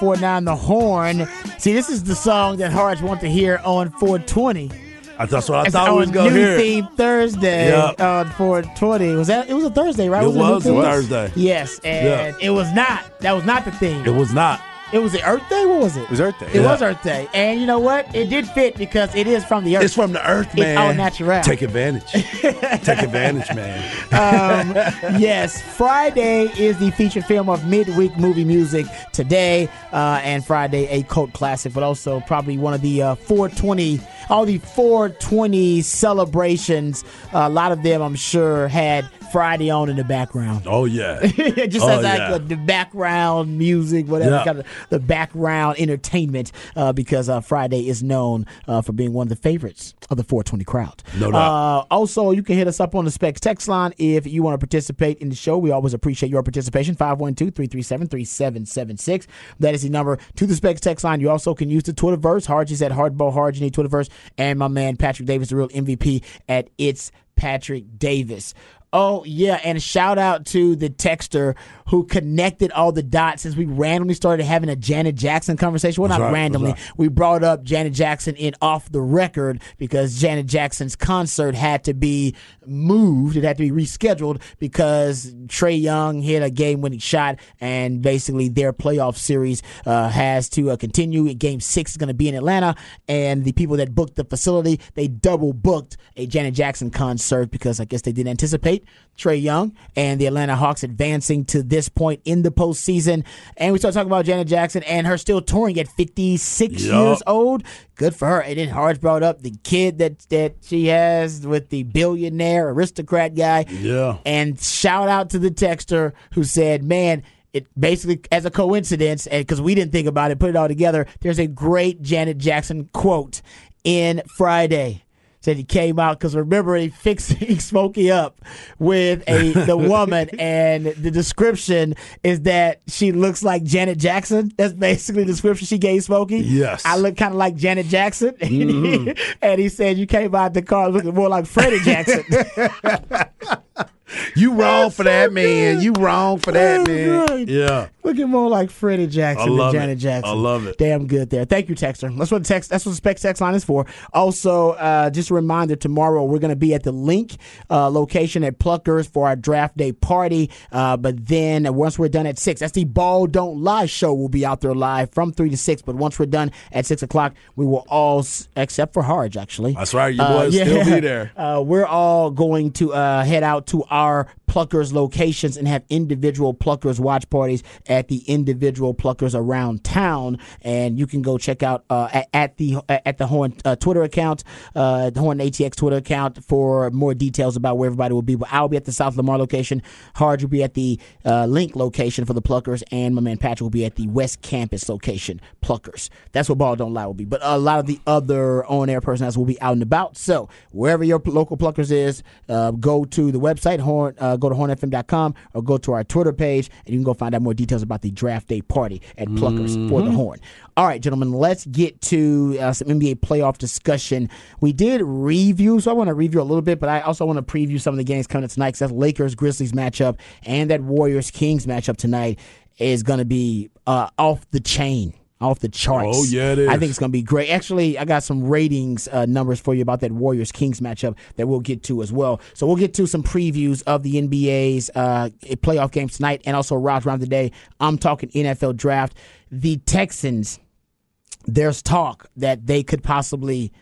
1049 The Horn. See, this is the song that Harge want to hear on 420. That's what I thought we was gonna New hear. Theme Thursday Yeah. on 420. Was that? It was a Thursday, right? It New was a Thursday. Yes, and Yeah. it was not. That was not the theme. It was not. It was the Earth Day. What was it? It was Earth Day. It Yeah. was Earth Day, and you know what? It did fit because it is from the Earth. It's from the earth, It's man. all natural. Take advantage. Take advantage, man. um, yes, Friday is the featured film of midweek movie music today, uh, and Friday a cult classic, but also probably one of the uh, 420, all the 420 celebrations. a lot of them, I'm sure, had Friday on in the background. Oh yeah. Just Oh, as like yeah. the background music, whatever Yeah. kind of the background entertainment, uh, because uh, Friday is known uh, for being one of the favorites of the 420 crowd. No doubt. Uh, also, you can hit us up on the Specs text line if you want to participate in the show. We always appreciate your participation. 512-337-3776. That is the number to the Specs text line. You also can use the Twitterverse. Harges at Hardball Harge Twitterverse, and my man Patrick Davis, the real MVP at It's Patrick Davis. Oh yeah, and shout out to the texter who connected all the dots since we randomly started having a Janet Jackson conversation. Well, That's not right, randomly. that's We brought up Janet Jackson in off the record because Janet Jackson's concert had to be moved. It had to be rescheduled because Trae Young hit a game-winning shot, and basically their playoff series uh, has to uh, continue. Game six is going to be in Atlanta, and the people that booked the facility they double booked a Janet Jackson concert because I guess they didn't anticipate Trae Young and the Atlanta Hawks advancing to this point in the postseason. And we start talking about Janet Jackson and her still touring at 56 Yup. years old. Good for her. And then Harge brought up the kid that that she has with the billionaire aristocrat guy. Yeah. And shout out to the texter who said, "Man." It basically, as a coincidence, and because we didn't think about it, put it all together. There's a great Janet Jackson quote in Friday said he came out because remember he fixing Smokey up with a the woman and the description is that she looks like Janet Jackson. That's basically the description she gave Smokey. Yes. I look kind of like Janet Jackson, mm-hmm. and he said you came out the car looking more like Freddie Jackson. You wrong for that, man. You wrong for that, Oh, man. good. Yeah. Looking more like Freddie Jackson than Janet it. Jackson. I love it. Damn good there. Thank you, Texter. That's what the text. That's what the Specs text line is for. Also, uh, just a reminder: tomorrow we're going to be at the Link uh, location at Pluckers for our draft day party. Uh, but then once we're done at six, that's the Ball Don't Lie show. We'll be out there live from three to six. But once we're done at six o'clock, we will all, except for Harge, actually. That's right. Your Uh, boys yeah. still be there. Uh, we're all going to uh, head out to our Pluckers locations and have individual Pluckers watch parties at the individual Pluckers around town. And you can go check out uh, at, at the at the Horn uh, Twitter account, uh, the Horn ATX Twitter account for more details about where everybody will be. But I'll be at the South Lamar location. Harge will be at the uh, Link location for the Pluckers, and my man Patrick will be at the West Campus location, Pluckers. That's what Ball Don't Lie will be. But a lot of the other on-air personalities will be out and about. So wherever your local Pluckers is, uh, go to the website, horn, uh, go to hornfm.com, or go to our Twitter page, and you can go find out more details about the draft day party at Pluckers for the Horn. All right, gentlemen, let's get to uh, some NBA playoff discussion. We did review, so I want to review a little bit, but I also want to preview some of the games coming up tonight. 'cause that Lakers Grizzlies matchup and that Warriors Kings matchup tonight is going to be uh, off the chain. Off the charts. Oh, yeah, it is. I think it's going to be great. Actually, I got some ratings uh, numbers for you about that Warriors Kings matchup that we'll get to as well. So we'll get to some previews of the NBA's uh, playoff games tonight and also around the day. I'm talking NFL draft. The Texans, there's talk that they could possibly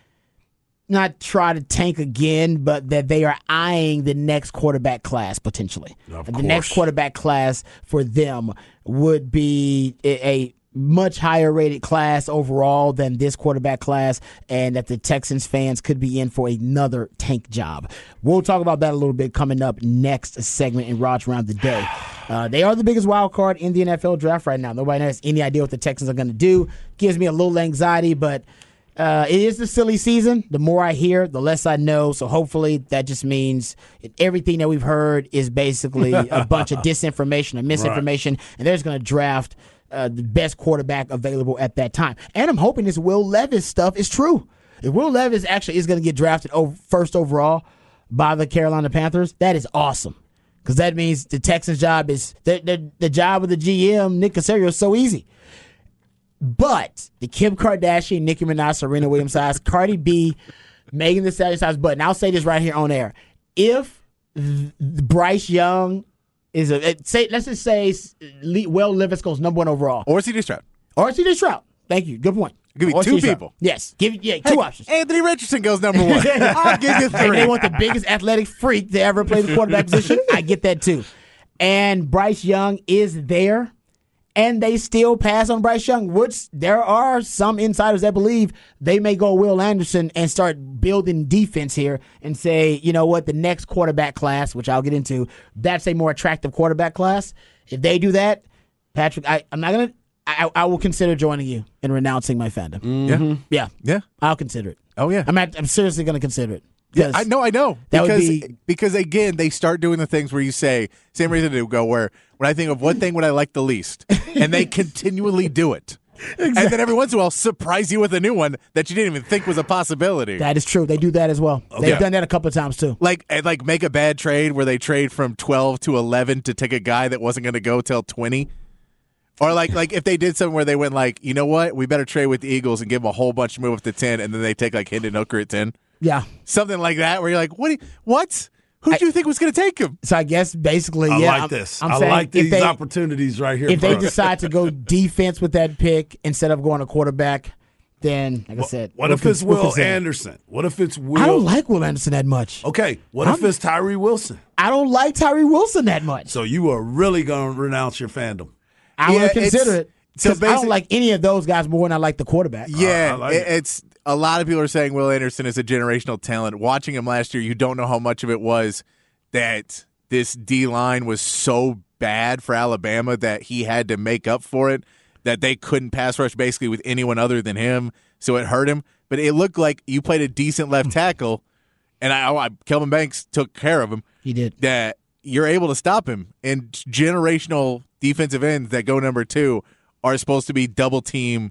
not try to tank again, but that they are eyeing the next quarterback class potentially. The next quarterback class for them would be a, a much higher rated class overall than this quarterback class, and that the Texans fans could be in for another tank job. We'll talk about that a little bit coming up next segment in Raj Round the Day. Uh, they are the biggest wild card in the NFL draft right now. Nobody has any idea what the Texans are going to do. Gives me a little anxiety, but Uh, it is the silly season. The more I hear, the less I know. So hopefully that just means everything that we've heard is basically a bunch of disinformation or misinformation, and they're just going to draft uh, the best quarterback available at that time. And I'm hoping this Will Levis stuff is true. If Will Levis actually is going to get drafted over, first overall by the Carolina Panthers, that is awesome. Because that means the Texans' job is the, the, the job of the GM, Nick Caserio, is so easy. But the Kim Kardashian, Nicki Minaj, Serena Williams size, Cardi B, Megan Thee Stallion size. But and I'll say this right here on air: if Bryce Young is a say, let's just say Le- Will Levis goes number one overall, Or CJ Stroud. or CJ Stroud. Thank you. Good point. Give me Or two C.J. Stroud. people. Yes. Give yeah two Hey, options. Anthony Richardson goes number one. I'll give you And three. they want the biggest athletic freak to ever play the quarterback position. I get that too. And Bryce Young is there, and they still pass on Bryce Young, which there are some insiders that believe they may go Will Anderson and start building defense here and say, you know what, the next quarterback class, which I'll get into, that's a more attractive quarterback class. If they do that, Patrick, I, I'm not gonna. I, I will consider joining you and renouncing my fandom. Yeah. Yeah, Yeah. I'll consider it. Oh, yeah. I'm. At, I'm seriously going to consider it. Yeah, I know, I know. That would because be- because again, they start doing the things where you say same reason to go where when I think of one thing would I like the least, and they continually do it. And then every once in a while surprise you with a new one that you didn't even think was a possibility. That is true. They do that as well. They've done that a couple of times too. like like make a bad trade where they trade from 12 to 11 to take a guy that wasn't going to go till 20 or like like if they did something where they went like you know what we better trade with the eagles and give them a whole bunch to move up to 10 and then they take like Hendon Hooker at 10 Yeah. something like that where you're like what you- what who do you think was going to take him So I guess basically, I yeah. like I'm- this. I'm i like these they, opportunities right here. If they us. decide to go defense with that pick instead of going a quarterback, then like I said, what we'll if it's we'll Will it. Anderson? What if it's Will? I don't like Will Anderson that much. Okay, what if it's Tyree Wilson? I don't like Tyree Wilson that much. So you are really going to renounce your fandom? I Yeah, would consider it. So Because I don't like any of those guys more than I like the quarterback. yeah I like it- it. it's a lot of people are saying Will Anderson is a generational talent watching him last year you don't know how much of it was that this D line was so bad for Alabama that he had to make up for it that they couldn't pass rush basically with anyone other than him so it hurt him but it looked like you played a decent left tackle and I, I Kelvin Banks took care of him He did. that you're able to stop him and generational defensive ends that go number 2 are supposed to be double team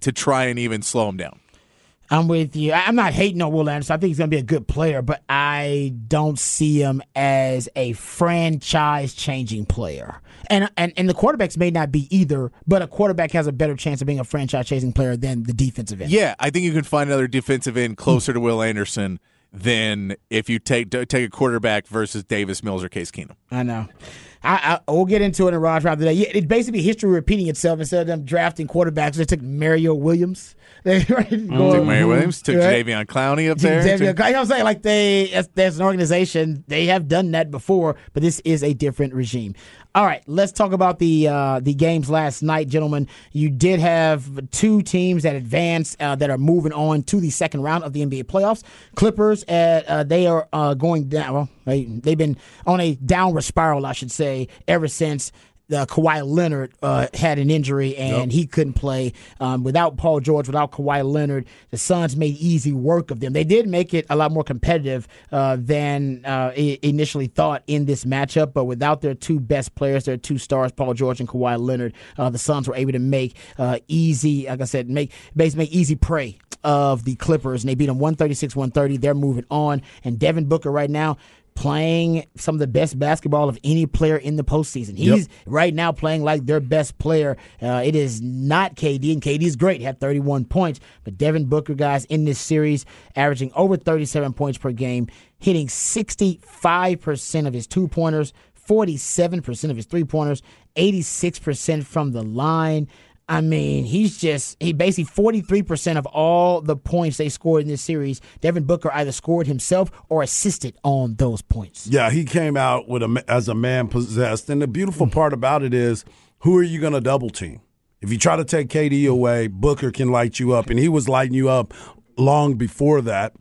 to try and even slow him down I'm with you. I'm not hating on Will Anderson. I think he's going to be a good player, but I don't see him as a franchise changing player. And, and and the quarterbacks may not be either, but a quarterback has a better chance of being a franchise chasing player than the defensive end. Yeah, I think you can find another defensive end closer to Will Anderson than if you take take a quarterback versus Davis Mills or Case Keenum. I know. I, I we'll get into it in Raj Rob today. Yeah, it's basically history repeating itself. Instead of them drafting quarterbacks, they took Mario Williams. They right, mm, Took Mario Williams, took Right. Jadeveon Clowney up there. Xavier, took- you know what I'm saying? Like they, as, as an organization, they have done that before, but this is a different regime. All right, let's talk about the uh, the games last night, gentlemen. You did have two teams that advanced uh, that are moving on to the second round of the NBA playoffs. Clippers, uh, uh, they are uh, going down. Well, they, they've been on a downward spiral, I should say, ever since uh, Kawhi Leonard uh, had an injury and he couldn't play. Um, without Paul George, without Kawhi Leonard, the Suns made easy work of them. They did make it a lot more competitive uh, than uh, initially thought in this matchup, but without their two best players, their two stars, Paul George and Kawhi Leonard, uh, the Suns were able to make uh, easy, like I said, make basically make easy prey of the Clippers, and they beat them 136 130. They're moving on, and Devin Booker right now playing some of the best basketball of any player in the postseason. He's right now playing like their best player. Uh, it is not KD, and KD is great, had 31 points. But Devin Booker, guys, in this series, averaging over 37 points per game, hitting 65% of his two pointers, 47% of his three pointers, 86% from the line. I mean, he's just he basically forty three percent of all the points they scored in this series. Devin Booker either scored himself or assisted on those points. Yeah, he came out with a as a man possessed, and the beautiful part about it is, who are you going to double team? If you try to take KD away, Booker can light you up, and he was lighting you up long before that.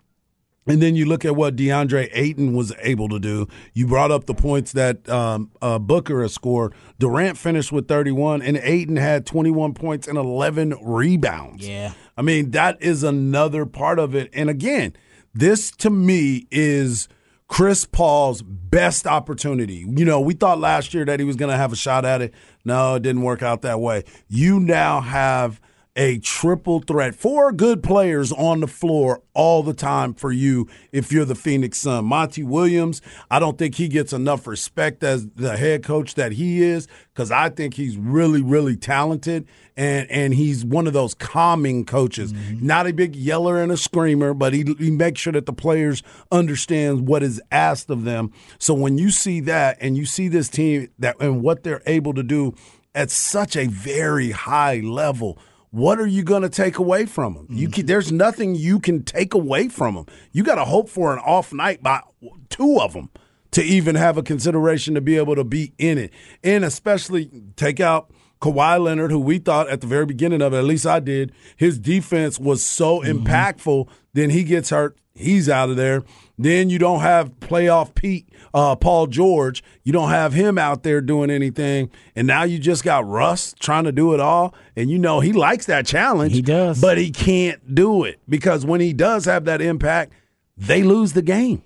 And then you look at what DeAndre Ayton was able to do. You brought up the points that um, uh, Booker has scored. Durant finished with 31, and Ayton had 21 points and 11 rebounds. Yeah. I mean, that is another part of it. And again, this to me is Chris Paul's best opportunity. You know, we thought last year that he was going to have a shot at it. No, it didn't work out that way. You now have a triple threat, four good players on the floor all the time for you if you're the Phoenix Sun. Monty Williams, I don't think he gets enough respect as the head coach that he is because I think he's really, really talented and and he's one of those calming coaches. Mm-hmm. Not a big yeller and a screamer, but he, he makes sure that the players understand what is asked of them. So when you see that and you see this team that and what they're able to do at such a very high level – what are you going to take away from them? You can, there's nothing you can take away from them. You got to hope for an off night by two of them to even have a consideration to be able to be in it, and especially take out Kawhi Leonard, who we thought at the very beginning of it, at least I did, his defense was so mm-hmm. impactful. Then he gets hurt, he's out of there. Then you don't have playoff Pete uh, Paul George. You don't have him out there doing anything, and now you just got Russ trying to do it all. And you know he likes that challenge. He does, but he can't do it because when he does have that impact, they lose the game.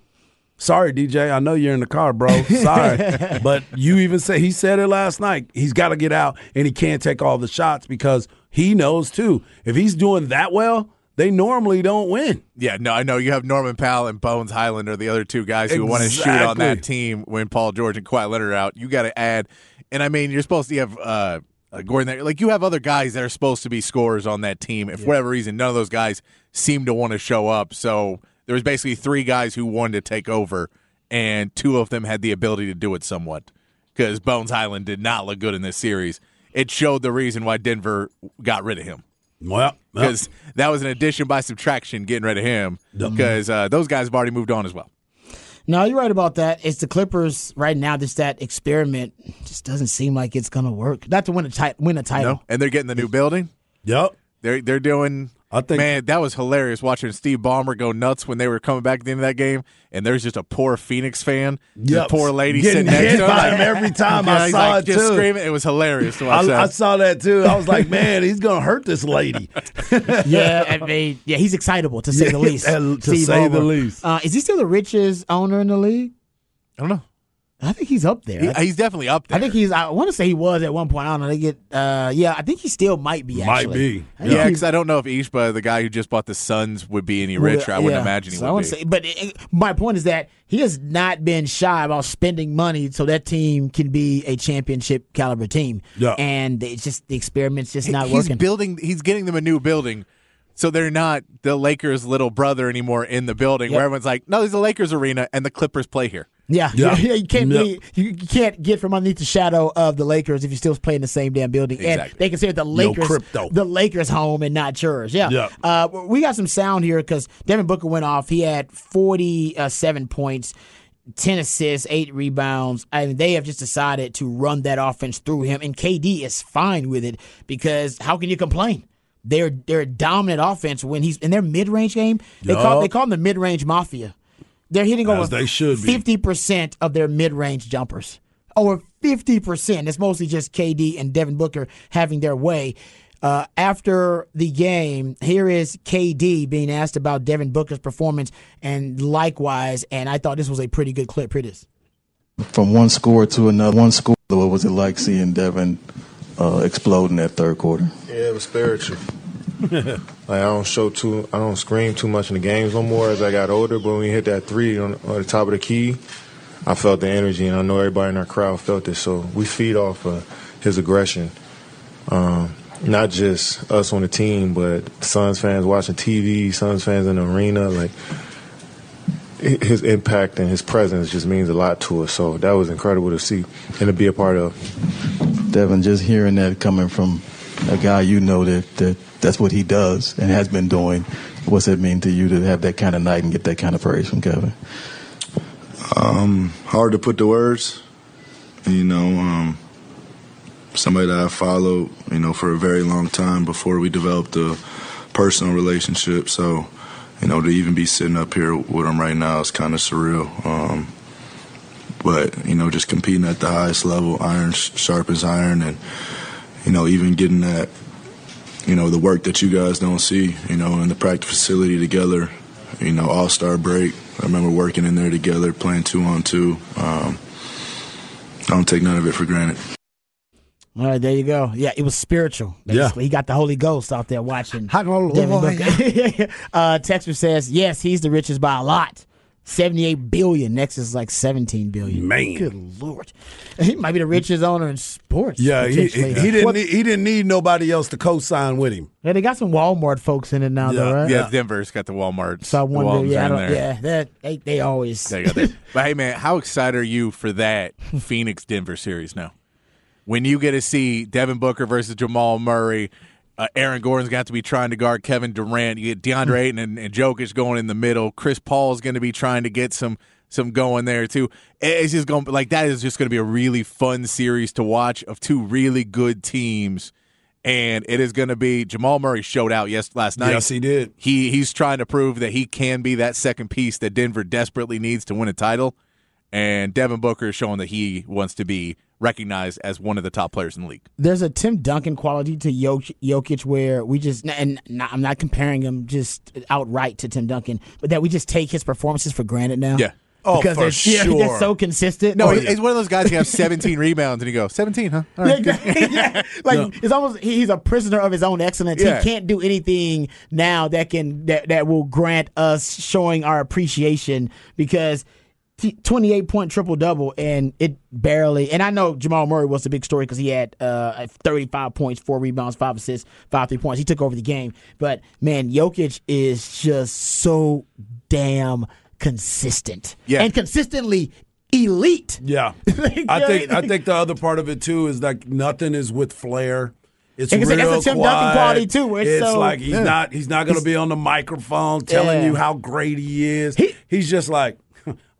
Sorry, DJ. I know you're in the car, bro. Sorry. but you even say he said it last night. He's got to get out and he can't take all the shots because he knows too. If he's doing that well, they normally don't win. Yeah, no, I know you have Norman Powell and Bones Hyland are the other two guys who exactly. want to shoot on that team when Paul George and Kawhi Leonard are out. You got to add, and I mean, you're supposed to have uh, uh, Gordon there. Like you have other guys that are supposed to be scorers on that team. If yeah. for whatever reason none of those guys seem to want to show up, so there was basically three guys who wanted to take over, and two of them had the ability to do it somewhat because Bones Hyland did not look good in this series. It showed the reason why Denver got rid of him. Well, because that was an addition by subtraction getting rid of him because uh, those guys have already moved on as well. No, you're right about that. It's the Clippers right now. Just that experiment just doesn't seem like it's gonna work. Not to win a ti- win a title. No. And they're getting the new building. Yep. They're they're doing I think man, that was hilarious watching Steve Ballmer go nuts when they were coming back at the end of that game, and there's just a poor Phoenix fan, yep. poor lady Getting sitting next to him. him every time yeah, I saw like, it just too. Screaming, it was hilarious to watch. I, I, saw that too. I was like, man, he's gonna hurt this lady. yeah, I mean, yeah, he's excitable to say yeah, the least. To Steve say Ballmer. the least. Uh, is he still the richest owner in the league? I don't know. I think he's up there. He, he's definitely up there. I think he's. I want to say he was at one point. I don't know. They get. Uh, yeah, I think he still might be. Actually. Might be. Yeah, because I don't know if Ishbia, the guy who just bought the Suns, would be any richer. I wouldn't imagine he so would be. Say, but it, my point is that he has not been shy about spending money so that team can be a championship caliber team. Yeah. And it's just the experiment's just not he's working. He's building. He's getting them a new building so they're not the Lakers' little brother anymore in the building, yep. where everyone's like, "No, there's a Lakers arena, and the Clippers play here." Yeah, yeah. you can't yep. be, you can't get from underneath the shadow of the Lakers if you're still playing the same damn building. Exactly. And they consider the Lakers no the Lakers home and not yours. Yeah. Yep. Uh, we got some sound here because Devin Booker went off. He had 47 points. 10 assists, 8 rebounds. I mean, they have just decided to run that offense through him, and KD is fine with it because how can you complain? They're they're a dominant offense when he's in their mid range game. They yep. call they call them the mid range mafia. They're hitting As over they should fifty percent of their mid range jumpers. Over fifty percent. It's mostly just KD and Devin Booker having their way. Uh, after the game, here is KD being asked about Devin Booker's performance, and likewise. And I thought this was a pretty good clip. Here it is. From one score to another, one score. What was it like seeing Devin uh, explode in that third quarter? Yeah, it was spiritual. like I don't show too, I don't scream too much in the games no more as I got older. But when we hit that three on, on the top of the key, I felt the energy, and I know everybody in our crowd felt it. So we feed off of his aggression. Um, not just us on the team, but Suns fans watching TV, Suns fans in the arena. Like his impact and his presence just means a lot to us. So that was incredible to see and to be a part of. Devin, just hearing that coming from a guy you know that, that that's what he does and has been doing. What's it mean to you to have that kind of night and get that kind of praise from Kevin? Um, hard to put the words. You know, um, somebody that I followed, you know, for a very long time before we developed a personal relationship. So you know, to even be sitting up here with him right now is kind of surreal. Um, but you know, just competing at the highest level, iron sh- sharp as iron, and you know, even getting that, you know, the work that you guys don't see, you know, in the practice facility together, you know, All Star break. I remember working in there together, playing two on two. Um, I don't take none of it for granted. All right, there you go. Yeah, it was spiritual. Yeah. He got the Holy Ghost out there watching. Hallelujah. Devin Booker. uh, Texter says, yes, he's the richest by a lot. 78 billion. Next is like 17 billion. Man. Good Lord. He might be the richest owner in sports. Yeah, he, he, he didn't What- need, he didn't need nobody else to co-sign with him. Yeah, they got some Walmart folks in it now, though, Yeah. right? Yeah, Denver's got the Walmart. So I wonder, Waltons yeah, I don't, there. yeah, that they, they always. They got that. but hey, man, how excited are you for that Phoenix Denver series now? When you get to see Devin Booker versus Jamal Murray, uh, Aaron Gordon's got to be trying to guard Kevin Durant. You get DeAndre Ayton and, and Jokic going in the middle. Chris Paul's going to be trying to get some some going there too. It's just going like that is just going to be a really fun series to watch of two really good teams. And it is going to be Jamal Murray showed out yes last night. Yes, he did. He he's trying to prove that he can be that second piece that Denver desperately needs to win a title. And Devin Booker is showing that he wants to be recognized as one of the top players in the league. There's a Tim Duncan quality to Jok- Jokic where we just, and not, I'm not comparing him just outright to Tim Duncan, but that we just take his performances for granted now. Yeah. Oh, because for they're, sure. they're so consistent. No, Oh, he- he's one of those guys who have 17 rebounds and he goes 17, huh? All Yeah, right. exactly. yeah. Like it's almost he's a prisoner of his own excellence. Yeah. He can't do anything now that can that, that will grant us showing our appreciation because t- 28 point triple double and it barely and I know Jamal Murray was the big story because he had uh 35 points, four rebounds, five assists, five three points. He took over the game. But man, Jokic is just so damn consistent. Yeah. And consistently elite. Yeah, Like, I think I think the other part of it too is like nothing is with flair. It's real that's a Tim quiet. Duncan quality, too, where it's so- like he's Yeah. not he's not going to be on the microphone telling Yeah. you how great he is. He- he's just like.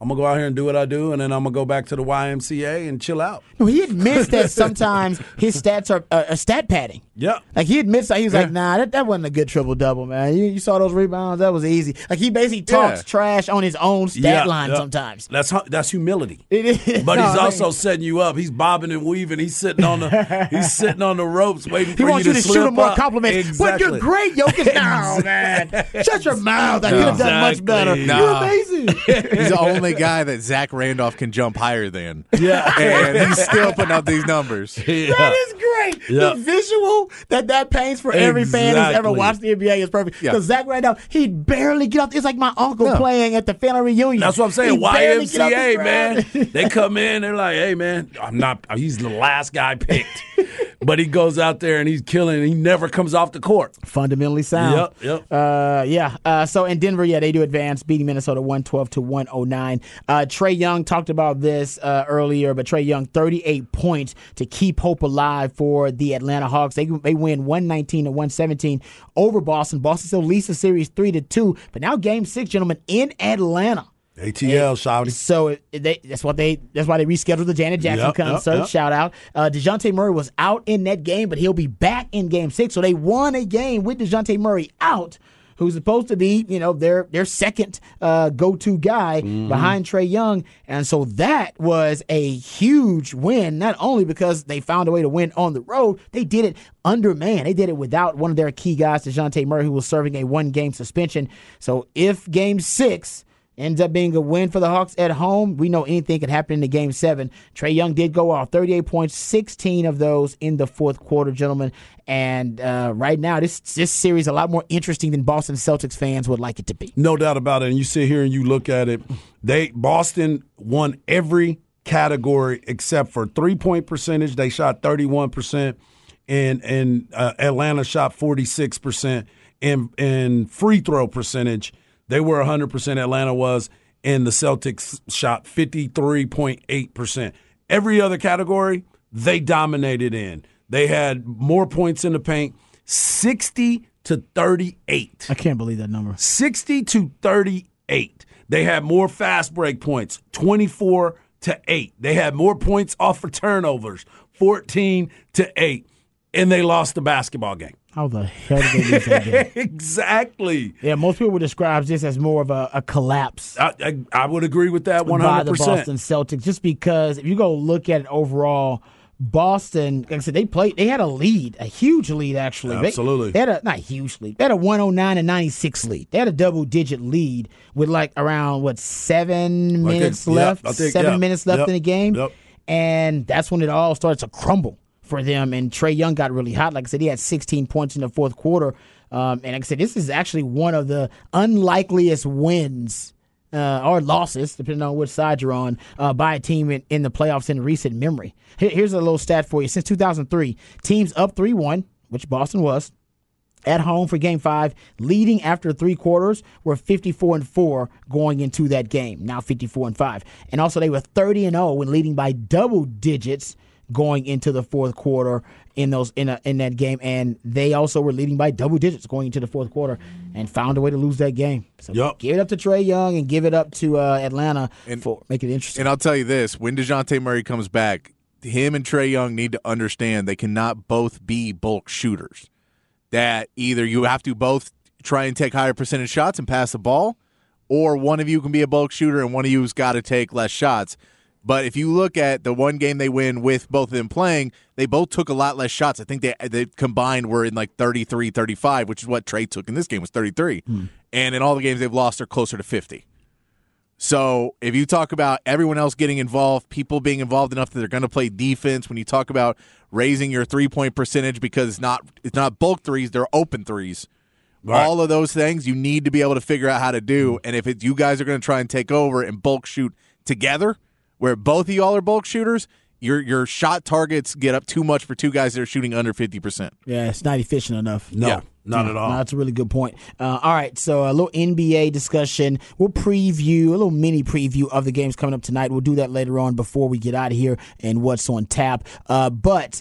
I'm gonna go out here and do what I do, and then I'm gonna go back to the YMCA and chill out. No, he admits that sometimes his stats are uh, stat padding. Yeah, Like he admits that he was Yeah. like, nah, that, that wasn't a good triple double, man. You, you saw those rebounds, that was easy. Like he basically talks Yeah. trash on his own stat yeah, line yeah. sometimes. That's that's humility. It is. But No, he's I also setting you up. He's bobbing and weaving. He's sitting on the he's sitting on the ropes waiting he for wants you you to, to shoot slip him more up. compliments. But you're great, Jokic. no, man. Shut your mouth. I could have done much better. Exactly. You're amazing. He's the only guy that Zach Randolph can jump higher than. Yeah. And he's still putting up these numbers. That is great. Yeah. The visual that that paints for every fan who's ever watched the NBA is perfect. Yeah. Because Zach Randolph, he'd barely get off. It's like my uncle playing at the family reunion. That's what I'm saying. He'd barely get off the YMCA, man. They come in, they're like, hey, man, I'm not, he's the last guy picked. but he goes out there and he's killing, and he never comes off the court. fundamentally sound. Yep, yep. Uh, yeah. Uh, so in Denver, yeah, they do advance, beating Minnesota 112 to 109. Uh, Trae Young talked about this uh, earlier, but Trae Young, 38 points to keep hope alive for the Atlanta Hawks. They, they win 119 to 117 over Boston. Boston still leads the series 3 to 2, but now game six, gentlemen, in Atlanta. ATL, shouty. So it, they, that's what they. That's why they rescheduled the Janet Jackson Yep, yep, concert. yep. Shout out. Uh, Dejounte Murray was out in that game, but he'll be back in Game Six. So they won a game with Dejounte Murray out, who's supposed to be, you know, their their second uh, go to guy Mm-hmm. behind Trae Young, and so that was a huge win. Not only because they found a way to win on the road, they did it under man. They did it without one of their key guys, Dejounte Murray, who was serving a one game suspension. So if Game Six ends up being a win for the Hawks at home. We know anything could happen in the game seven. Trae Young did go off 38 points, 16 of those in the fourth quarter, gentlemen. And uh, right now, this this series a lot more interesting than Boston Celtics fans would like it to be. No doubt about it. And you sit here and you look at it. They Boston won every category except for three point percentage. They shot thirty one percent, and and uh, Atlanta shot forty six percent. And and free throw percentage, they were hundred percent. Atlanta was, and the Celtics shot fifty three point eight percent. Every other category they dominated in. They had more points in the paint, sixty to thirty eight. I can't believe that number. 60 to 38. They had more fast break points, 24 to 8. They had more points off for turnovers, 14 to 8. And they lost the basketball game. How the hell did they lose that game? exactly. Yeah, most people would describe this as more of a, a collapse I, I, I would agree with that one by hundred the Boston. Celtics, just because if you go look at it overall, Boston, like I said, they played. They had a lead, a huge lead actually. They- Absolutely. they, had a not huge lead. They had a one hundred nine and ninety six lead. They had a double digit lead with like around what seven minutes left, I think- seven yeah, minutes left yep, in the game, yep. and that's when it all starts to crumble for them. And Trae Young got really hot. Like I said, he had sixteen points in the fourth quarter. Um, and like I said, this is actually one of the unlikeliest wins uh, or losses, depending on which side you're on, uh, by a team in, in the playoffs in recent memory. Here- here's a little stat for you. Since 2003, teams up 3 1, which Boston was, at home for game five, leading after three quarters, were 54 and 4 going into that game. Now 54 and 5. And also, they were 30 and 0 when leading by double digits going into the fourth quarter in those in a, in that game and they also were leading by double digits going into the fourth quarter and found a way to lose that game. So Yup. give it up to Trae Young and give it up to uh, Atlanta And- for make it interesting. And I'll tell you this: when Dejounte Murray comes back, him and Trae Young need to understand they cannot both be bulk shooters. That either you have to both try and take higher percentage shots and pass the ball, or one of you can be a bulk shooter and one of you's got to take less shots. But if you look at the one game they win with both of them playing, they both took a lot less shots. I think they they combined were in like 33, 35, which is what Trae took in this game was 33. Hmm. And in all the games they've lost, they're closer to 50. So if you talk about everyone else getting involved, people being involved enough that they're going to play defense, when you talk about raising your three point percentage because it's not it's not bulk threes, they're open threes. All of those things you need to be able to figure out how to do. Hmm. And if it, you guys are going to try and take over and bulk shoot together, where both of y'all are bulk shooters, your your shot targets get up too much for two guys that are shooting under fifty percent. yeah, it's not efficient enough. No, Yeah. not at all. No, that's a really good point. Uh, all right, so a little NBA discussion. We'll preview a little mini preview of the games coming up tonight. We'll do that later on before we get out of here and what's on tap. Uh, but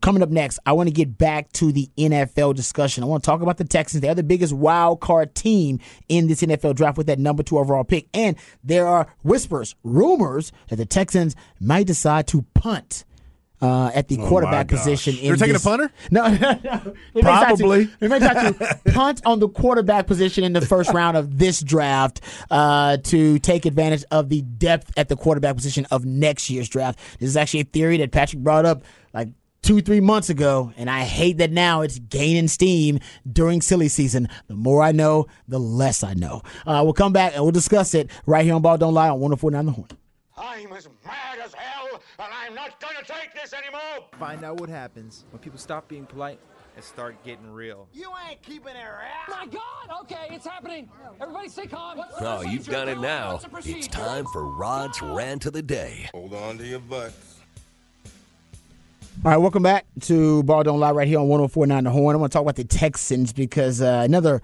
coming up next, I want to get back to the NFL discussion. I want to talk about the Texans. They're the biggest wild card team in this NFL draft with that number two overall pick, and there are whispers, rumors that the Texans might decide to punt. Uh, at the quarterback position, in They're taking a punter? No, no, no. They may decide to- Probably. they may decide to punt on the quarterback position in the first round of this draft uh, to take advantage of the depth at the quarterback position of next year's draft. This is actually a theory that Patrick brought up like two, three months ago, and I hate that now it's gaining steam during silly season. The more I know, the less I know. Uh, we'll come back and we'll discuss it right here on Ball Don't Lie on 1049 The Horn. I'm as mad as hell, and I'm not gonna take this anymore! Find out what happens when people stop being polite and start getting real. You ain't keeping it around! My God! Okay, it's happening. Everybody stay calm. Oh, you've done it now. It's time for Rod's rant of the day. Hold on to your butts. All right, welcome back to Ball Don't Lie right here on 1049 The Horn. I want to talk about the Texans because uh, another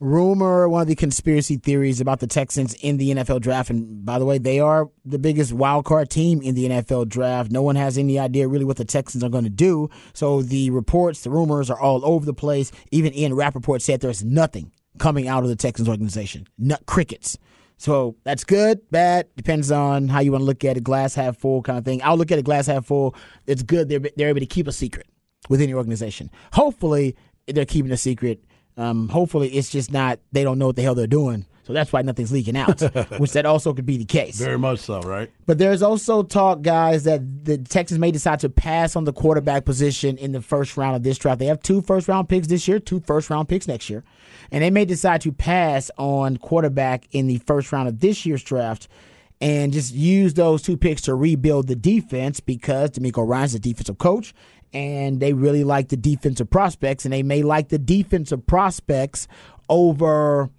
rumor, one of the conspiracy theories about the Texans in the NFL draft. And by the way, they are the biggest wild card team in the NFL draft. No one has any idea really what the Texans are going to do. So the reports, the rumors are all over the place. Even Ian Rapoport said there's nothing coming out of the Texans organization. Not crickets. So that's good, bad, depends on how you want to look at it, glass half full kind of thing. I'll look at it glass half full. It's good they're, they're able to keep a secret within the organization. Hopefully, they're keeping a secret. Um, hopefully, it's just not, they don't know what the hell they're doing. So that's why nothing's leaking out, which that also could be the case. Very much so, right? But there's also talk, guys, that the Texans may decide to pass on the quarterback position in the first round of this draft. They have two first round picks this year, two first round picks next year. And they may decide to pass on quarterback in the first round of this year's draft and just use those two picks to rebuild the defense because DeMeco Ryans the defensive coach and they really like the defensive prospects and they may like the defensive prospects over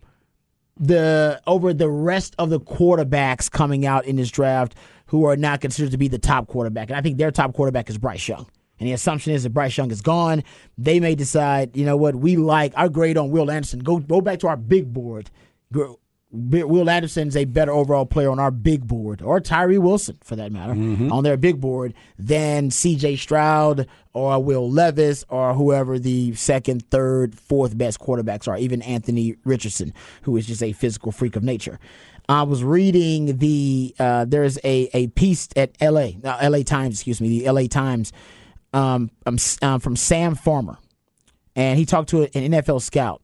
the over the rest of the quarterbacks coming out in this draft who are not considered to be the top quarterback. And I think their top quarterback is Bryce Young. And the assumption is that Bryce Young is gone. They may decide, you know what, we like our grade on Will Anderson. Go go back to our big board. Will Anderson's a better overall player on our big board, or Tyree Wilson for that matter, on their big board than C.J. Stroud or Will Levis or whoever the second, third, fourth best quarterbacks are. Even Anthony Richardson, who is just a physical freak of nature. I was reading the uh, there's a a piece at L.A. Uh, L.A. Times, excuse me, the L.A. Times um, um, um, from Sam Farmer and he talked to an NFL scout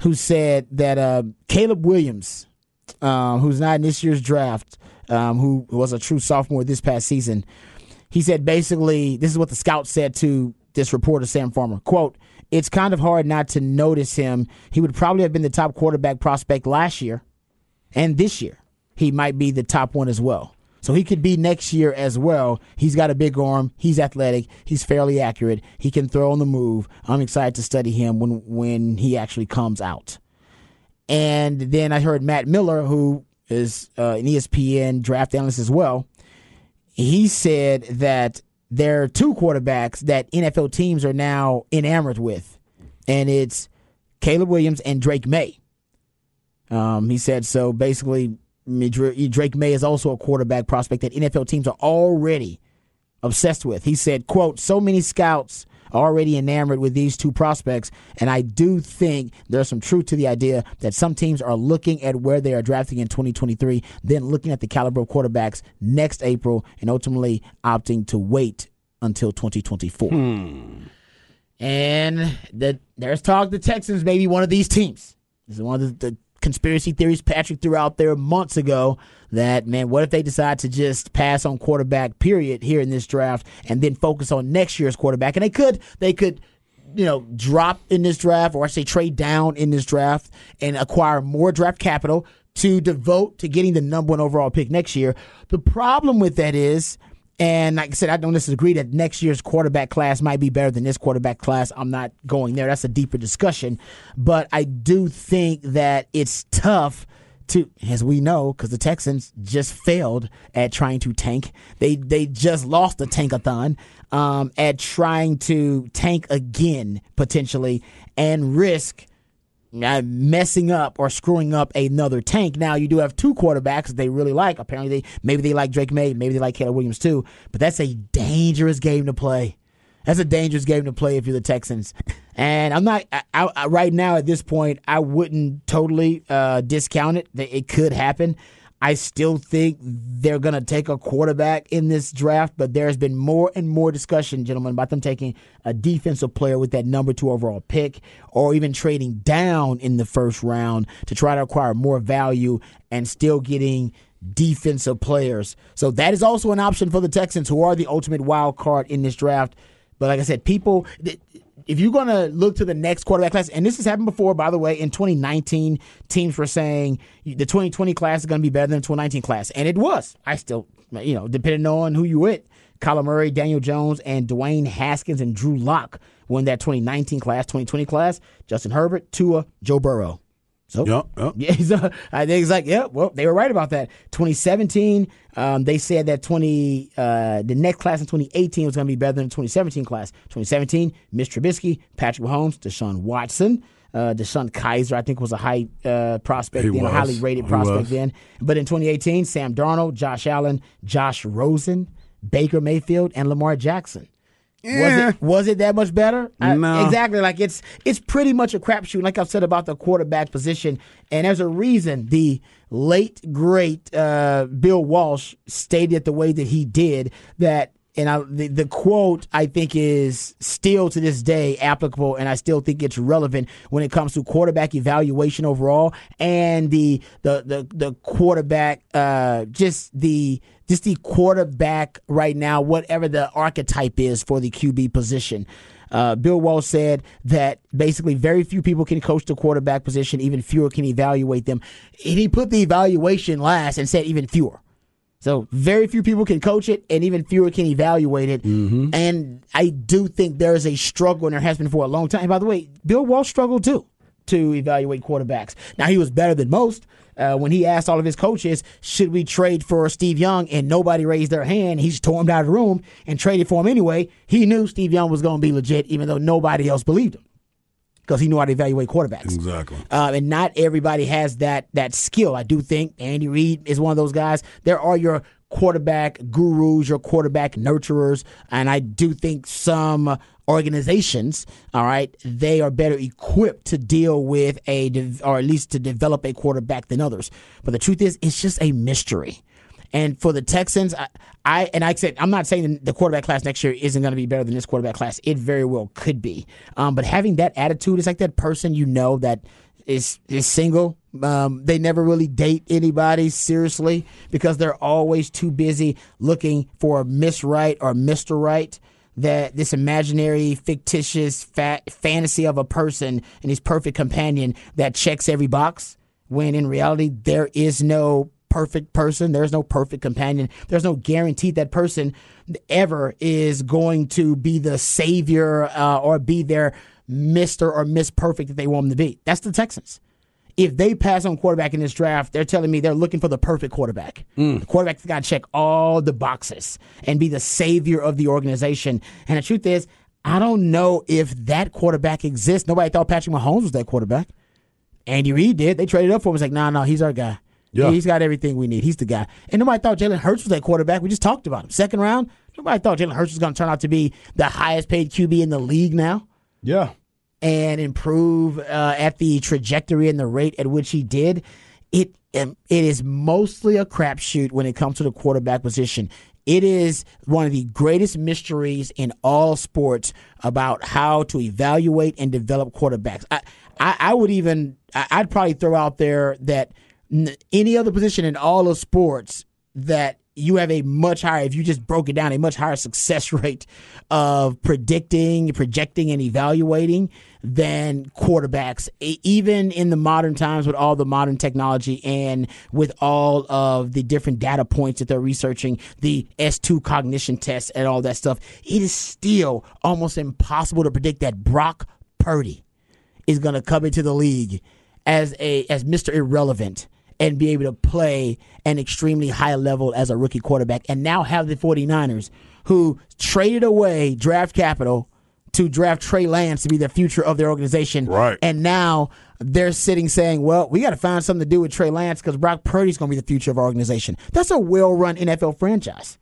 who said that uh, Caleb Williams, um, who's not in this year's draft, um, who was a true sophomore this past season, he said basically this is what the scout said to this reporter Sam Farmer. Quote, it's kind of hard not to notice him. He would probably have been the top quarterback prospect last year and this year. He might be the top one as well. So he could be next year as well. He's got a big arm. He's athletic. He's fairly accurate. He can throw on the move. I'm excited to study him when when he actually comes out. And then I heard Matt Miller, who is uh, an ESPN draft analyst as well. He said that there are two quarterbacks that NFL teams are now enamored with, and it's Caleb Williams and Drake Maye. Um, he said so. Basically, Drake Maye is also a quarterback prospect that NFL teams are already obsessed with. He said, "quote So many scouts." Are already enamored with these two prospects, and I do think there's some truth to the idea that some teams are looking at where they are drafting in 2023, then looking at the caliber of quarterbacks next April, and ultimately opting to wait until 2024. Hmm. And the, there's talk the Texans may be one of these teams. This is one of the, the conspiracy theories Patrick threw out there months ago that man, what if they decide to just pass on quarterback period here in this draft and then focus on next year's quarterback? And they could they could you know drop in this draft or I say trade down in this draft and acquire more draft capital to devote to getting the number one overall pick next year. The problem with that is and like I said, I don't disagree that next year's quarterback class might be better than this quarterback class. I'm not going there. That's a deeper discussion. But I do think that it's tough to, as we know, because the Texans just failed at trying to tank. They they just lost the tankathon um, at trying to tank again potentially and risk messing up or screwing up another tank. Now you do have two quarterbacks that they really like. Apparently, they, maybe they like Drake Maye, maybe they like Caleb Williams too. But that's a dangerous game to play. That's a dangerous game to play if you're the Texans. And I'm not I, I, right now at this point. I wouldn't totally uh, discount it. It could happen. I still think they're going to take a quarterback in this draft, but there's been more and more discussion, gentlemen, about them taking a defensive player with that number two overall pick or even trading down in the first round to try to acquire more value and still getting defensive players. So that is also an option for the Texans, who are the ultimate wild card in this draft. But like I said, people if you're going to look to the next quarterback class, and this has happened before, by the way, in 2019, teams were saying the 2020 class is going to be better than the 2019 class. And it was. I still, you know, depending on who you with, Kyler Murray, Daniel Jones, and Dwayne Haskins and Drew Lock won that 2019 class, 2020 class. Justin Herbert, Tua, Joe Burrow. So yep, yep. yeah, so I think it's like, yeah, well, they were right about that. 2017, um, they said that 20 uh, the next class in 2018 was going to be better than the 2017 class. 2017, Mitch Trubisky, Patrick Mahomes, Deshaun Watson. Uh, DeShone Kizer, I think, was a high uh, prospect He then, a highly rated He prospect was. then. But in 2018, Sam Darnold, Josh Allen, Josh Rosen, Baker Mayfield, and Lamar Jackson. Was it was it that much better? I- exactly. Like it's it's pretty much a crapshoot. Like I've said about the quarterback position, and there's a reason the late great uh, Bill Walsh stated it the way that he did. That and I, the the quote I think is still to this day applicable, and I still think it's relevant when it comes to quarterback evaluation overall and the the the, the quarterback uh, just the just the quarterback right now, whatever the archetype is for the QB position. Uh, Bill Walsh said that basically very few people can coach the quarterback position, even fewer can evaluate them. And he put the evaluation last and said even fewer. So very few people can coach it, and even fewer can evaluate it. And I do think there is a struggle, and there has been for a long time. By the way, Bill Walsh struggled too to evaluate quarterbacks. Now he was better than most. Uh, when he asked all of his coaches, should we trade for Steve Young, and nobody raised their hand, he just tore him out of the room and traded for him anyway. He knew Steve Young was going to be legit, even though nobody else believed him because he knew how to evaluate quarterbacks. Exactly. Um, and not everybody has that that skill. I do think Andy Reid is one of those guys. There are your quarterback gurus, your quarterback nurturers, and I do think some organizations, all right, they are better equipped to deal with a, or at least to develop a quarterback than others. But the truth is, it's just a mystery. And for the Texans, I, I and I said I'm not saying the quarterback class next year isn't going to be better than this quarterback class. It very well could be. Um, but having that attitude is like that person you know that is is single. Um, they never really date anybody seriously because they're always too busy looking for Miss Right or Mister Right. That this imaginary, fictitious fa- fantasy of a person and his perfect companion that checks every box. When in reality, there is no perfect person. There's no perfect companion. There's no guarantee that person ever is going to be the savior uh, or be their Mr. or Miss Perfect that they want them to be. That's the Texans. If they pass on quarterback in this draft, they're telling me they're looking for the perfect quarterback. Mm. The quarterback's got to check all the boxes and be the savior of the organization. And the truth is, I don't know if that quarterback exists. Nobody thought Patrick Mahomes was that quarterback. Andy Reid did. They traded up for him. It's like, nah, no, he's our guy. Yeah. He's got everything we need. He's the guy. And nobody thought Jalen Hurts was that quarterback. We just talked about him. Second round, nobody thought Jalen Hurts was going to turn out to be the highest paid QB in the league now Yeah. And improve uh, at the trajectory and the rate at which he did. It um, it is mostly a crapshoot when it comes to the quarterback position. It is one of the greatest mysteries in all sports about how to evaluate and develop quarterbacks. I, I, I would even I'd probably throw out there that any other position in all of sports that you have a much higher, if you just broke it down, a much higher success rate of predicting, projecting, and evaluating than quarterbacks. Even in the modern times with all the modern technology and with all of the different data points that they're researching, the S2 cognition tests and all that stuff, it is still almost impossible to predict that Brock Purdy is going to come into the league as a as Mr. Irrelevant and be able to play an extremely high level as a rookie quarterback and now have the 49ers who traded away draft capital to draft Trey Lance to be the future of their organization. Right. And now they're sitting saying, well, we got to find something to do with Trey Lance because Brock Purdy's going to be the future of our organization. That's a well run NFL franchise.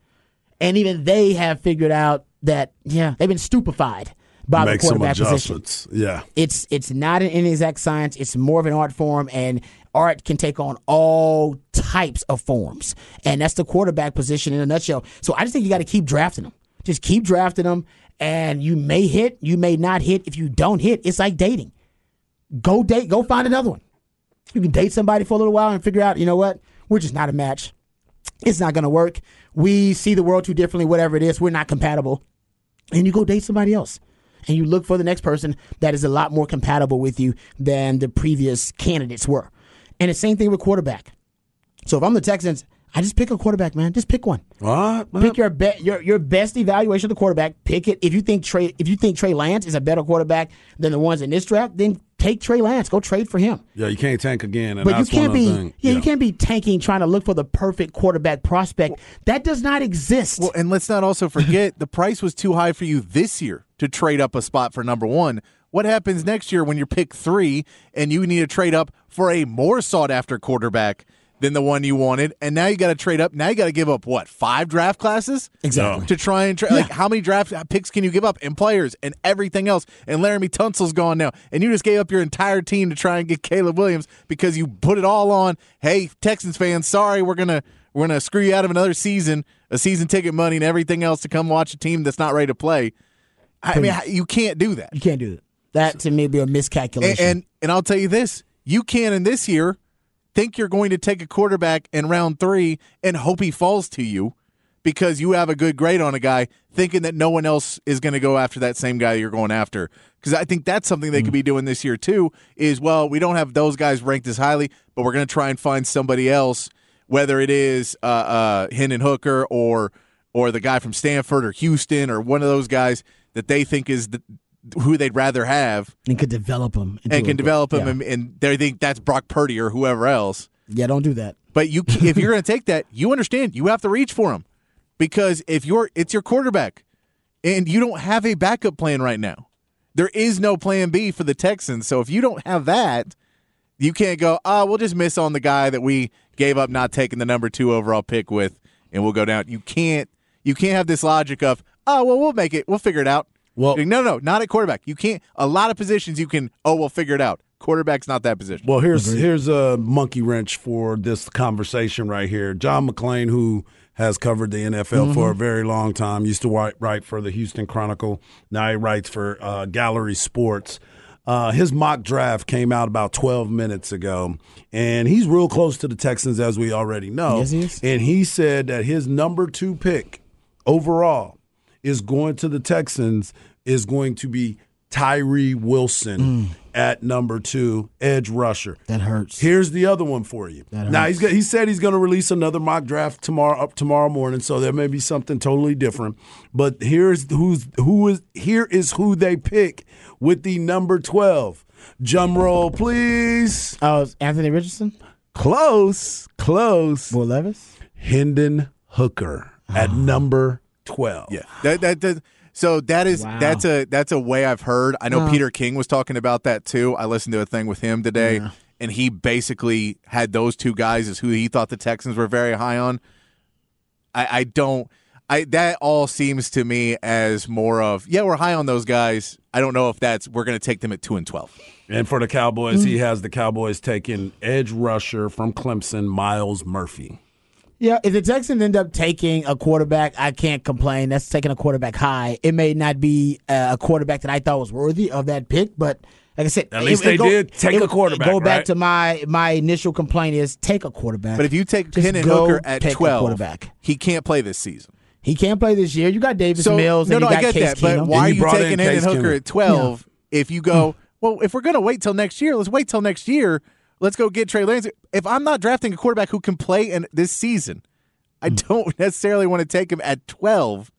And even they have figured out that, yeah, they've been stupefied by Make the quarterback position. Yeah. it's it's not an inexact science. It's more of an art form, and art can take on all types of forms. And that's the quarterback position in a nutshell. So I just think you got to keep drafting them. Just keep drafting them, and you may hit, you may not hit. If you don't hit, it's like dating. Go date, go find another one. You can date somebody for a little while and figure out, you know what, we're just not a match. It's not going to work. We see the world too differently. Whatever it is, we're not compatible and you go date somebody else and you look for the next person that is a lot more compatible with you than the previous candidates were. And the same thing with quarterback. So if I'm the Texans, I just pick a quarterback, man. Just pick one. What? Pick your be- your your best evaluation of the quarterback. Pick it. If you think Trey if you think Trey Lance is a better quarterback than the ones in this draft, then take Trey Lance. Go trade for him. Yeah, you can't tank again. And But you that's one can't of be things. yeah, you can't be tanking trying to look for the perfect quarterback prospect. that does not exist. Well, and let's not also forget the price was too high for you this year to trade up a spot for number one. What happens hmm. next year when you're pick three and you need to trade up for a more sought after quarterback than the one you wanted? And now you got to trade up. Now you got to give up what five draft classes Exactly. to try and tra- like how many draft picks can you give up and players and everything else? And Laremy Tunsil's gone now, and you just gave up your entire team to try and get Caleb Williams because you put it all on. Hey, Texans fans, sorry, we're gonna we're gonna screw you out of another season, a season ticket money, and everything else to come watch a team that's not ready to play. I mean, you can't do that. You can't do that. That to me be a miscalculation. And, and and I'll tell you this: you can in this year think you're going to take a quarterback in round three and hope he falls to you because you have a good grade on a guy, thinking that no one else is going to go after that same guy you're going after. Because I think that's something they could be doing this year too. Is well, we don't have those guys ranked as highly, but we're going to try and find somebody else, whether it is uh, uh, Hendon Hooker or or the guy from Stanford or Houston or one of those guys that they think is the, who they'd rather have and could develop them and can develop him, and, and they think that's Brock Purdy or whoever else. Yeah, don't do that. But you, if you're going to take that, you understand you have to reach for him because if you're, it's your quarterback, and you don't have a backup plan right now. There is no plan B for the Texans. So if you don't have that, you can't go. Oh, we'll just miss on the guy that we gave up not taking the number two overall pick with, and we'll go down. You can't. You can't have this logic of, oh well, we'll make it. We'll figure it out. Well, no, no, not at quarterback. You can't. A lot of positions you can. Oh, we'll figure it out. Quarterback's not that position. Well, here's here's a monkey wrench for this conversation right here. John McClain, who has covered the NFL for a very long time, used to write, write for the Houston Chronicle. Now he writes for uh, Gallery Sports. Uh, his mock draft came out about 12 minutes ago, and he's real close to the Texans, as we already know. Yes, he is. And he said that his number two pick overall is going to the Texans is going to be Tyree Wilson mm. at number two, edge rusher. That hurts. Here's the other one for you. Now he's got, he said he's going to release another mock draft tomorrow up tomorrow morning, so there may be something totally different. But here's who's who is here is who they pick with the number twelve. Drum roll, please. Oh, Anthony Richardson, Close, close. Will Levis. Hendon Hooker at ah. number twelve. Yeah, that, that, that so that is Wow. that's a that's a way I've heard. I know Wow. Peter King was talking about that too. I listened to a thing with him today, and he basically had those two guys as who he thought the Texans were very high on. I, I don't. I that all seems to me as more of yeah we're high on those guys. I don't know if that's we're going to take them at two and twelve. And for the Cowboys, Mm. he has the Cowboys taking edge rusher from Clemson, Myles Murphy. Yeah, if the Texans end up taking a quarterback, I can't complain. That's taking a quarterback high. It may not be uh, a quarterback that I thought was worthy of that pick, but like I said, At least they did take a quarterback, Go back right? to my my initial complaint is take a quarterback. But if you take Just Hendon Hooker at take a twelve, quarterback. he can't play this season. He can't play this year. You got Davis So Mills no, and no, you got I get Case that, but why are you you brought in taking Hendon Hooker Keenum. at twelve if you go? Well, if we're going to wait till next year, let's wait till next year. Let's go get Trey Lance. If I'm not drafting a quarterback who can play in this season, I hmm. don't necessarily want to take him at twelve.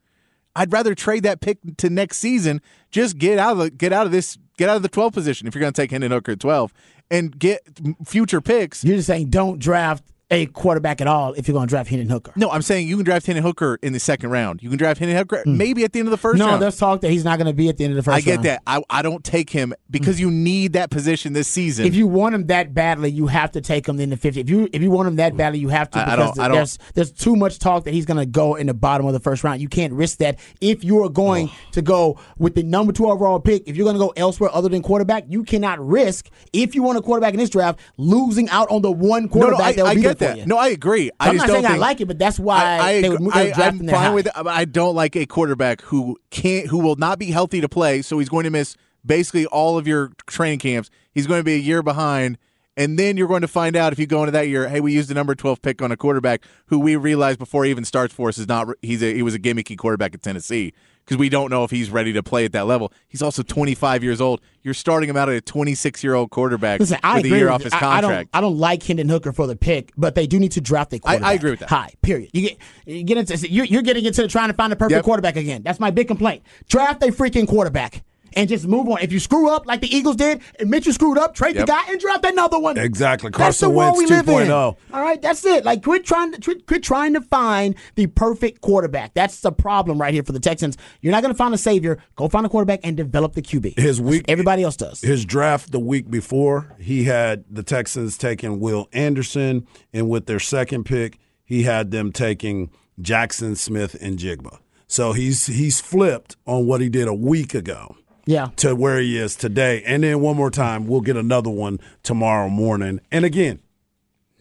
I'd rather trade that pick to next season. Just get out of the get out of this get out of the twelve position if you're going to take Hendon Hooker at twelve and get future picks. You're just saying don't draft a quarterback at all if you're going to draft Hendon Hooker. No, I'm saying you can draft Hendon Hooker in the second round. You can draft Hendon Hooker hmm. maybe at the end of the first no, round. there's talk that he's not going to be at the end of the first I get round. that. I, I don't take him because hmm. you need that position this season. If you want him that badly, you have to take him in the 50. If you if you want him that badly, you have to I- I because don't- I don't- there's there's too much talk that he's going to go in the bottom of the first round. You can't risk that. If you are going to go with the number 2 overall pick, if you're going to go elsewhere other than quarterback, you cannot risk if you want a quarterback in this draft losing out on the one quarterback no, I, that will be get that. No, I agree. I I'm just not don't saying I think- like it, but that's why I, I, they would I, they're drafting I'm fine high. with it. I don't like a quarterback who can't, who will not be healthy to play. So he's going to miss basically all of your training camps. He's going to be a year behind, and then you're going to find out if you go into that year, hey, we used the number 12 pick on a quarterback who we realized before he even starts for us is not. He's a, he was a gimmicky quarterback at Tennessee because we don't know if he's ready to play at that level. He's also 25 years old. You're starting him out at a 26 year old quarterback Listen, I with a agree year with off his I- I, don't. I don't like Hendon Hooker for the pick, but they do need to draft a quarterback. I agree with that. High, period. You get you get into you're, you're getting into trying to find the perfect Yep. quarterback again. That's my big complaint. Draft a freaking quarterback and just move on. If you screw up like the Eagles did, admit you screwed up, trade Yep. the guy and draft another one. Exactly. That's the world Wentz we live in. 2.0. All right, that's it. Like quit trying to quit, quit trying to find the perfect quarterback. That's the problem right here for the Texans. You're not going to find a savior. Go find a quarterback and develop the QB. His week- everybody else does. His draft the week before, he had the Texans taking Will Anderson, and with their second pick, he had them taking Jaxon Smith-Njigba. So he's he's flipped on what he did a week ago yeah. to where he is today. And then one more time, we'll get another one tomorrow morning. And again,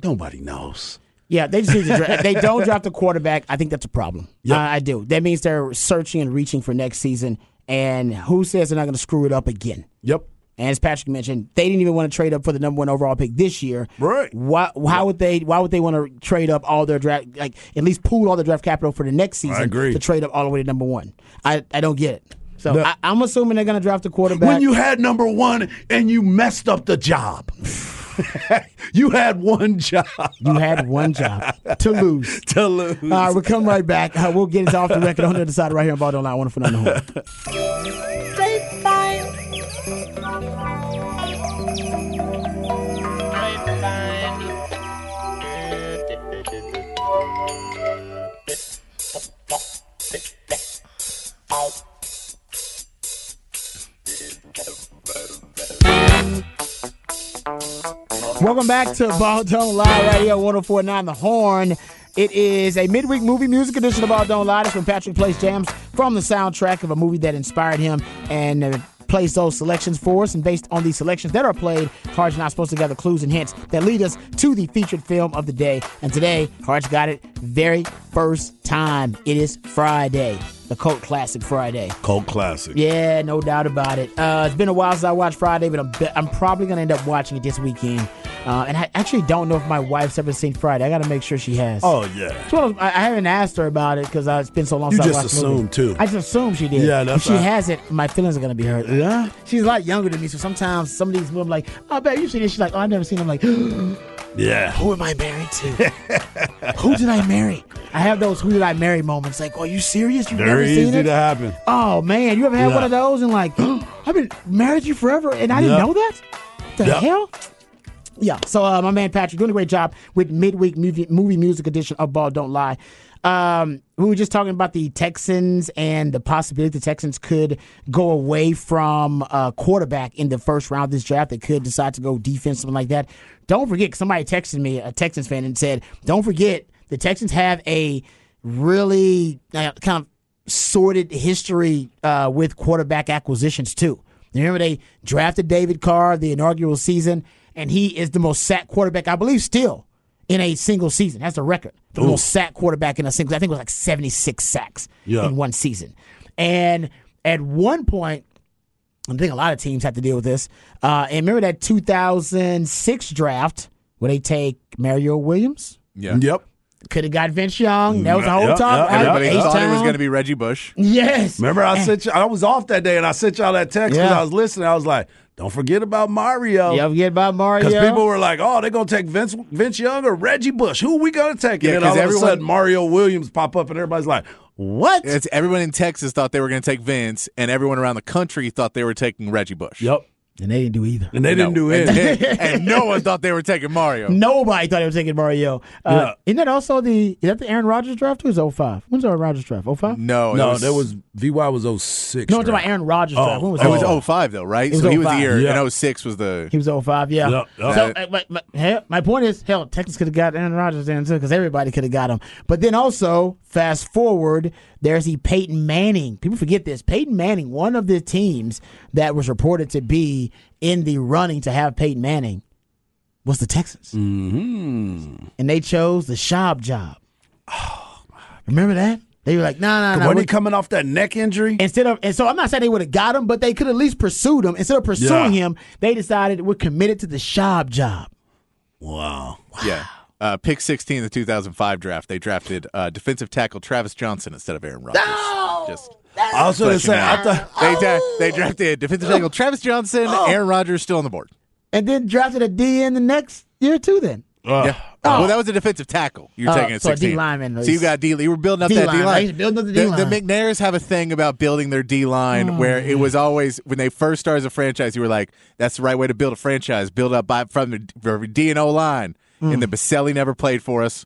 nobody knows. Yeah, they just need to draft. they don't draft a quarterback. I think that's a problem. Yep. I, I do. That means they're searching and reaching for next season. And who says they're not going to screw it up again? Yep. And as Patrick mentioned, they didn't even want to trade up for the number one overall pick this year. Right. Why? How would they? Why would they want to trade up all their draft? Like at least pool all the draft capital for the next season. agree. To trade up all the way to number one. I I don't get it. So The- I, I'm assuming they're going to draft a quarterback. When you had number one and you messed up the job, you had one job you had one job to lose. to lose. All right, we'll come right back. Uh, we'll get it off the record on the other side right here on Ball Don't Lie. Wonderful on the horn. Welcome back to Ball Don't Lie here, 1049 The Horn. It is a midweek movie music edition of Ball Don't Lie. This when Patrick plays jams from the soundtrack of a movie that inspired him. And uh, plays those selections for us, and based on these selections that are played, Harge and I are supposed to gather clues and hints that lead us to the featured film of the day. And today, Harge got it very first time. It is Friday, the cult classic Friday. Cult classic. Yeah, no doubt about it. Uh, it's been a while since I watched Friday, but I'm, be- I'm probably going to end up watching it this weekend. Uh, and I actually don't know if my wife's ever seen Friday. I got to make sure she has. Oh yeah. It's one of those- I, I haven't asked her about it because uh, it's been so long You since just I watched assumed, too. I just assumed she did. Yeah, that's If she right. hasn't, my feelings are going to be hurt. Yeah. She's a lot younger than me, so sometimes some of these movies, I'm like, oh, babe, you've seen this. She's like, oh, I've never seen it. I'm like, Yeah. who am I married to? who did I marry? I have those who did I marry moments. Like, oh, are you serious? You've never Very seen easy it? to happen. Oh man, you ever had Yeah. one of those and like, I've been married to you forever and I didn't Yeah. know that? The Yeah. hell? Yeah. So uh, my man Patrick doing a great job with midweek movie, movie music edition of Ball Don't Lie. Um, we were just talking about the Texans and the possibility the Texans could go away from uh, quarterback in the first round of this draft. They could decide to go defense, something like that. Don't forget, 'cause somebody texted me, a Texans fan, and said, "Don't forget the Texans have a really uh, kind of sordid history uh, with quarterback acquisitions too. Remember they drafted David Carr the inaugural season, and he is the most sacked quarterback, I believe, still in a single season. That's the record. The Ooh. most sacked quarterback in a single. I think it was like seventy six sacks Yeah. in one season. And at one point, I think a lot of teams have to deal with this. Uh, and remember that 2006 draft where they take Mario Williams? Yeah. Yep. Could have got Vince Young. That was the whole Yeah, talk. yeah, yeah. Everybody thought it was going to be Reggie Bush. Yes. Remember, I sent you. I was off that day, and I sent y'all that text because Yeah. I was listening. I was like, "Don't forget about Mario." You forget about Mario? Because people were like, "Oh, they're gonna take Vince Vince Young or Reggie Bush. Who are we gonna take?" Yeah, and then 'cause all of a sudden, Mario Williams pop up, and everybody's like, "What?" It's everyone in Texas thought they were going to take Vince, and everyone around the country thought they were taking Reggie Bush. Yep. And they didn't do either. And they didn't No. do and, anything. and no one thought they were taking Mario. Nobody thought they were taking Mario. Uh, Yeah. Isn't that also the is that the Aaron Rodgers draft or is it 05? When's Aaron Rodgers draft? 05? No, no, was, that was VY was 06. No, I'm talking about Aaron Rodgers Oh, draft. When was It that? was Oh. 05 though, right? It was so he was the year, Yeah. and 06 was the. He was 05, yeah. Yep, yep. So, uh, my, my, hell, my point is, hell, Texas could have got Aaron Rodgers then too, because everybody could have got him. But then also, fast forward, there's the Peyton Manning. People forget this. Peyton Manning, one of the teams that was reported to be in the running to have Peyton Manning, was the Texans. Mm-hmm. And they chose the Schaub job. Remember that? They were like, no, no. When we're- he coming off that neck injury? Instead of, and so I'm not saying they would have got him, but they could at least pursued him. Instead of pursuing Yeah. him, they decided we're committed to the Schaub job. Wow. Yeah. Uh, pick 16 in the 2005 draft. They drafted uh, defensive tackle Travis Johnson instead of Aaron Rodgers. Just I was gonna say, I out. thought they, dra- they drafted defensive tackle Travis Johnson, Aaron Rodgers still on the board. And then drafted a D in the next year too. Then Yeah. Well, that was a defensive tackle. You're Oh, taking at so a 16. D lineman So you got D. You were building up that D-line, D line. He's building up the The, D-line. the McNairs have a thing about building their D line Oh, where it was always when they first started as a franchise, you were like, "That's the right way to build a franchise. Build up by from the from D and O line." Hmm. And then Boselli never played for us,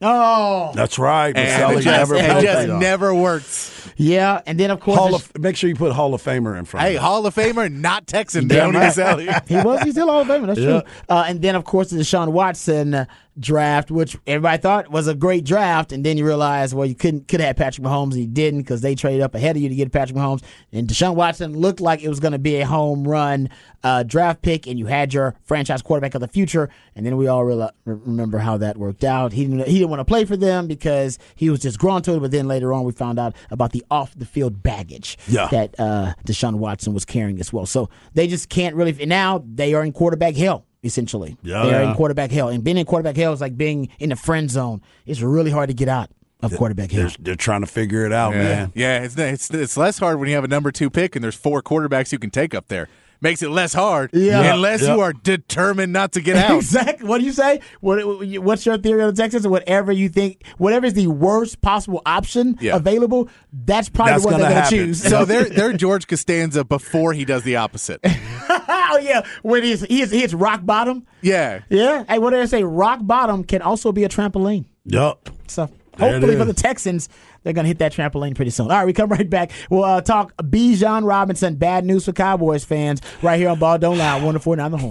oh that's right. and Boselli it just, never it played just for never worked. Yeah, and then of course Hall of, make sure you put Hall of Famer in front. Hey, of. Hall of Famer, not Texan, Damn Tony right. He was he's still Hall of Famer. That's Yeah. true. Uh, and then of course the Deshaun Watson uh, draft, which everybody thought was a great draft, and then you realize well you couldn't could have had Patrick Mahomes and you didn't because they traded up ahead of you to get Patrick Mahomes. And Deshaun Watson looked like it was going to be a home run uh, draft pick, and you had your franchise quarterback of the future. And then we all remember how that worked out. He didn't he didn't want to play for them because he was just grown to it. But then later on we found out about the off the field baggage Yeah. that uh, Deshaun Watson was carrying as well. So they just can't really. Now they are in quarterback hell. Essentially, Yeah. they are in quarterback hell, and being in quarterback hell is like being in the friend zone. It's really hard to get out of quarterback hell. They're, they're trying to figure it out, Yeah, man. yeah. It's, it's it's less hard when you have a number two pick and there's four quarterbacks you can take up there. Makes it less hard, Yeah. unless Yeah. you are determined not to get out. exactly. What do you say? What, what's your theory on the Texans? Whatever you think, whatever is the worst possible option Yeah. available, that's probably That's the one gonna they're going to choose. So they're they're George Costanza before he does the opposite. oh yeah, when he's he hits, he hits rock bottom. Yeah. Yeah. Hey, what did I say? Rock bottom can also be a trampoline. Yup. So There it hopefully for the Texans, they're going to hit that trampoline pretty soon. All right, we come right back. We'll uh, talk Bijan Robinson. Bad news for Cowboys fans right here on Ball Don't Lie. One to four down the horn.